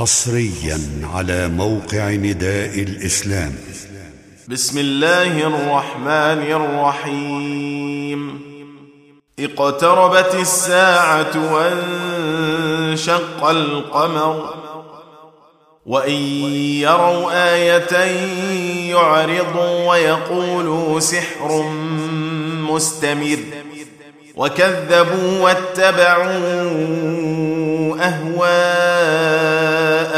حصريا على موقع نداء الإسلام. بسم الله الرحمن الرحيم. اقتربت الساعة وانشق القمر وإن يروا آية يعرضوا ويقولوا سحر مستمر. وكذبوا واتبعوا أهواءهم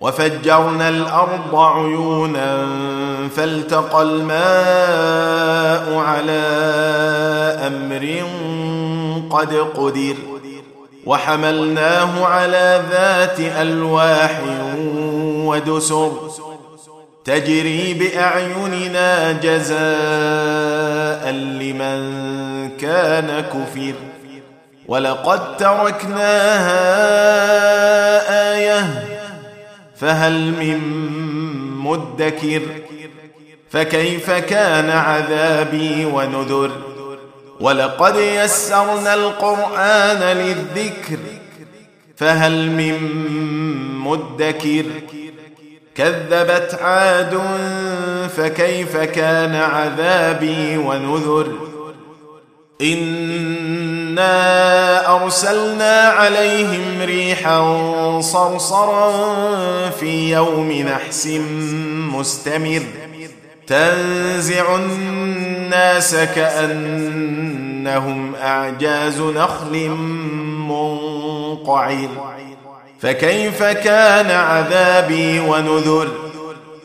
وفجرنا الأرض عيونا فالتقى الماء على أمر قد قدر وحملناه على ذات ألواح ودسر تجري بأعيننا جزاء لمن كان كفر ولقد تركناها آية فهل من مدكر؟ فكيف كان عذابي ونذر؟ ولقد يسرنا القرآن للذكر فهل من مدكر؟ كذبت عاد فكيف كان عذابي ونذر؟ انا ارسلنا عليهم ريحا صرصرا في يوم نحس مستمر تنزع الناس كانهم اعجاز نخل منقعر فكيف كان عذابي ونذر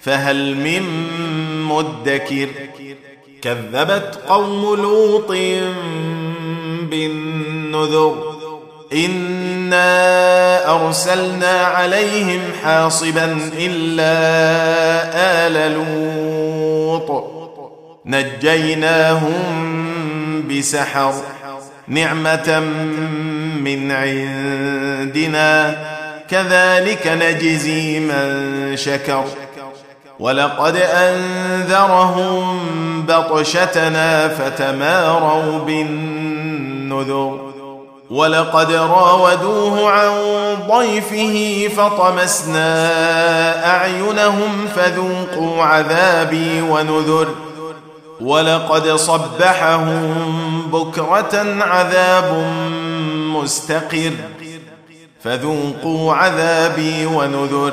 فهل من مدكر؟ كذبت قوم لوط بالنذر. إنا أرسلنا عليهم حاصبا إلا آل لوط. نجيناهم بسحر. نعمة من عندنا. كذلك نجزي من شكر. ولقد أنذرهم بطشتنا فتماروا بالنذر. ولقد راودوه عن ضيفه فطمسنا أعينهم فذوقوا عذابي ونذر. ولقد صبحهم بكرة عذاب مستقر فذوقوا عذابي ونذر.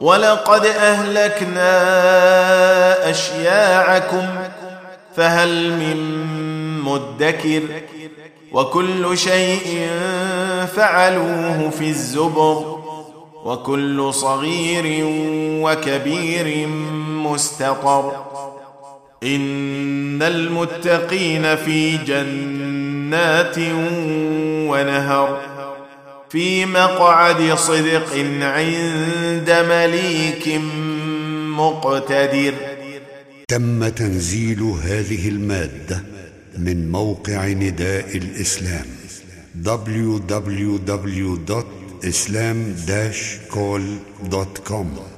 ولقد أهلكنا أشياعكم فهل من مدكر؟ وكل شيء فعلوه في الزبر وكل صغير وكبير مستطر. إن المتقين في جنات ونهر. في مقعد صدق عند مليك مقتدر. تم تنزيل هذه المادة من موقع نداء الإسلام www.islam-call.com